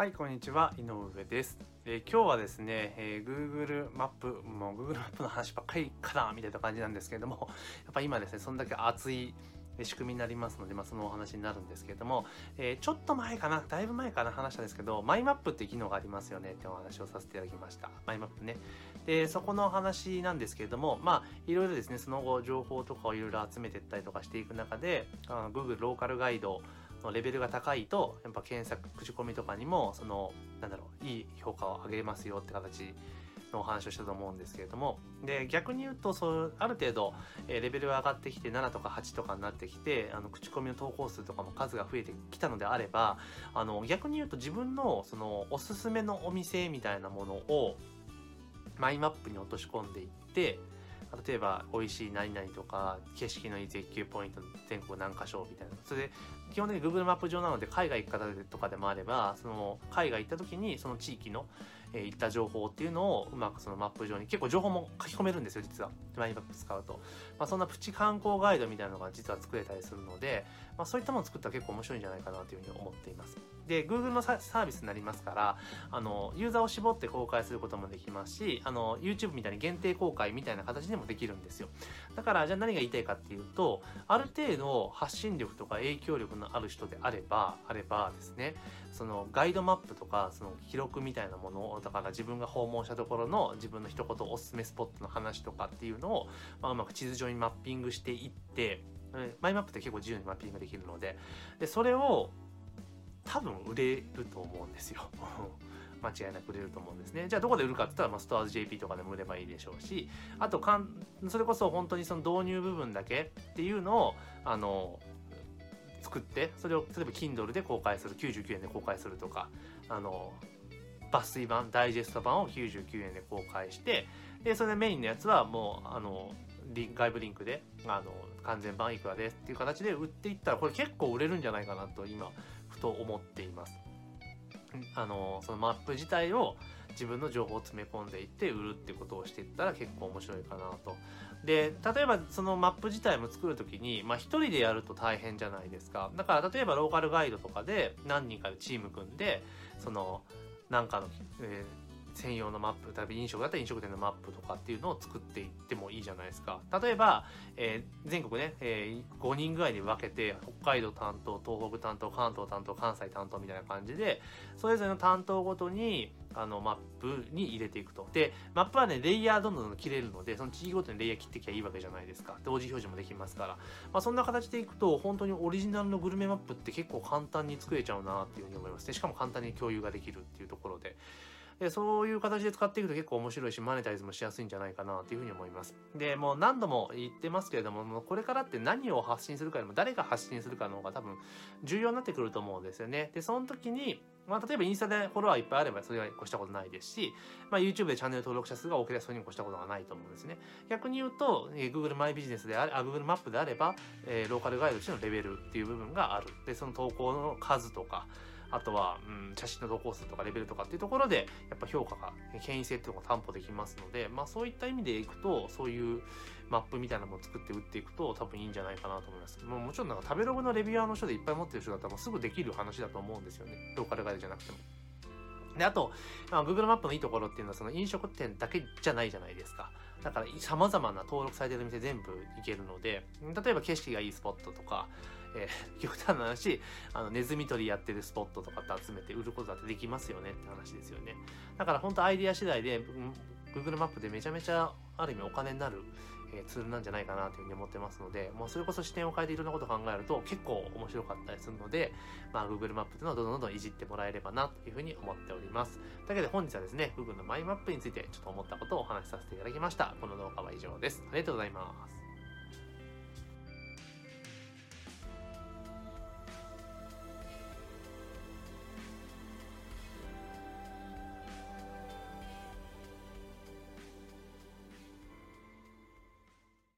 はい、こんにちは、井上です。えー今日はですね、えー Google マップ、もう Google マップの話ばっかりかな、みたいな感じなんですけれども、やっぱ今ですね、そんだけ熱い仕組みになりますので、まあ、そのお話になるんですけれども、えーちょっと前かな、だいぶ前かな、話したんですけど、マイマップって機能がありますよねってお話をさせていただきました。マイマップね。で、そこのお話なんですけれども、まあ、いろいろですね、その後、情報とかをいろいろ集めていったりとかしていく中で、Google ローカルガイドのレベルが高いと、やっぱ検索、口コミとかにも、その、なんだろう、いい評価を上げますよって形のお話をしたと思うんですけれども、で、逆に言うと、そう、ある程度、えーレベルが上がってきて、7とか8とかになってきて、あの、口コミの投稿数とかも数が増えてきたのであれば、あの、逆に言うと自分の、その、おすすめのお店みたいなものを、マイマップに落とし込んでいって、例えば、美味しい何々とか、景色のいい絶景ポイント全国何箇所みたいな。それで、基本的に Google マップ上なので、海外行く方とかでもあれば、その、海外行った時に、その地域の、えー行った情報っていうのを、うまくそのマップ上に、結構情報も書き込めるんですよ、実は。マインマップ使うと。まあ、そんなプチ観光ガイドみたいなのが実は作れたりするので、まあ、そういったものを作ったら結構面白いんじゃないかなというふうに思っています。で、Google のサービスになりますから、あの、ユーザーを絞って公開することもできますし、あの、YouTube みたいに限定公開みたいな形でもできるんですよ。だから、じゃあ何が言いたいかっていうと、ある程度発信力とか影響力のある人であれば、あればですね、そのガイドマップとか、その記録みたいなものを、だから自分が訪問したところの自分の一言おすすめスポットの話とかっていうのを、まあ、うまく地図上にマッピングしていって、マイマップって結構自由にマッピングできるので、で、それを多分売れると思うんですよ。間違いなく売れると思うんですね。じゃあどこで売るかって言ったら、まあ、ストアーズ JP とかでも売ればいいでしょうし、あとかん、それこそ本当にその導入部分だけっていうのを、あの、作って、それを例えば Kindle で公開する、99円で公開するとか、あの、抜粋版、ダイジェスト版を99円で公開して、で、それでメインのやつはもう、あの、外部リンクで、あの、完全版いくらですっていう形で売っていったら、これ結構売れるんじゃないかなと今、ふと思っています。あの、そのマップ自体を自分の情報を詰め込んでいって売るってことをしていったら結構面白いかなと。で、例えばそのマップ自体も作る時に、まあ一人でやると大変じゃないですか。だから例えばローカルガイドとかで何人かでチーム組んで、その、なんかの、えー専用のマップ、例えば飲食だったら飲食店のマップとかっていうのを作っていってもいいじゃないですか。例えば、えー全国ね、えー5人ぐらいに分けて、北海道担当、東北担当、関東担当、関西担当みたいな感じで、それぞれの担当ごとに、あの、マップに入れていくと。で、マップはね、レイヤーどんどん切れるので、その地域ごとにレイヤー切ってきゃいいわけじゃないですか。同時表示もできますから。まあ、そんな形でいくと、本当にオリジナルのグルメマップって結構簡単に作れちゃうなっていうふうに思いますね。しかも簡単に共有ができるっていうところで。で、そういう形で使っていくと結構面白いし、マネタイズもしやすいんじゃないかなというふうに思います。で、もう何度も言ってますけれども、もうこれからって何を発信するかよりも誰が発信するかの方が多分重要になってくると思うんですよね。で、その時に、まあ、例えばインスタでフォロワーいっぱいあればそれは越したことないですし、まあ、YouTube でチャンネル登録者数が多ければそれに越したことがないと思うんですね。逆に言うと、えー Google マイビジネスであれ、あ、Google マップであれば、えーローカルガイドとしてのレベルっていう部分がある。で、その投稿の数とか、あとは、うん、写真の投稿数とかレベルとかっていうところで、やっぱ評価が、権威性っていうのが担保できますので、まあそういった意味でいくと、そういうマップみたいなものを作って打っていくと多分いいんじゃないかなと思います。もうもちろんなんか食べログのレビュアーの人でいっぱい持ってる人だったらすぐできる話だと思うんですよね。ローカルガイドじゃなくても。で、あと、まあ、Google マップのいいところっていうのはその飲食店だけじゃないじゃないですか。だから様々な登録されてる店全部行けるので、例えば景色がいいスポットとか、えー、極端な話、あの、ネズミ捕りやってるスポットとかって集めて売ることだってできますよねって話ですよね。だから本当アイディア次第で、Google マップでめちゃめちゃある意味お金になる、えーツールなんじゃないかなというふうに思ってますので、もうそれこそ視点を変えていろんなことを考えると結構面白かったりするので、まあ Google マップというのをどんどんどんどんいじってもらえればなというふうに思っております。というわけで本日はですね、Google のマイマップについてちょっと思ったことをお話しさせていただきました。この動画は以上です。ありがとうございます。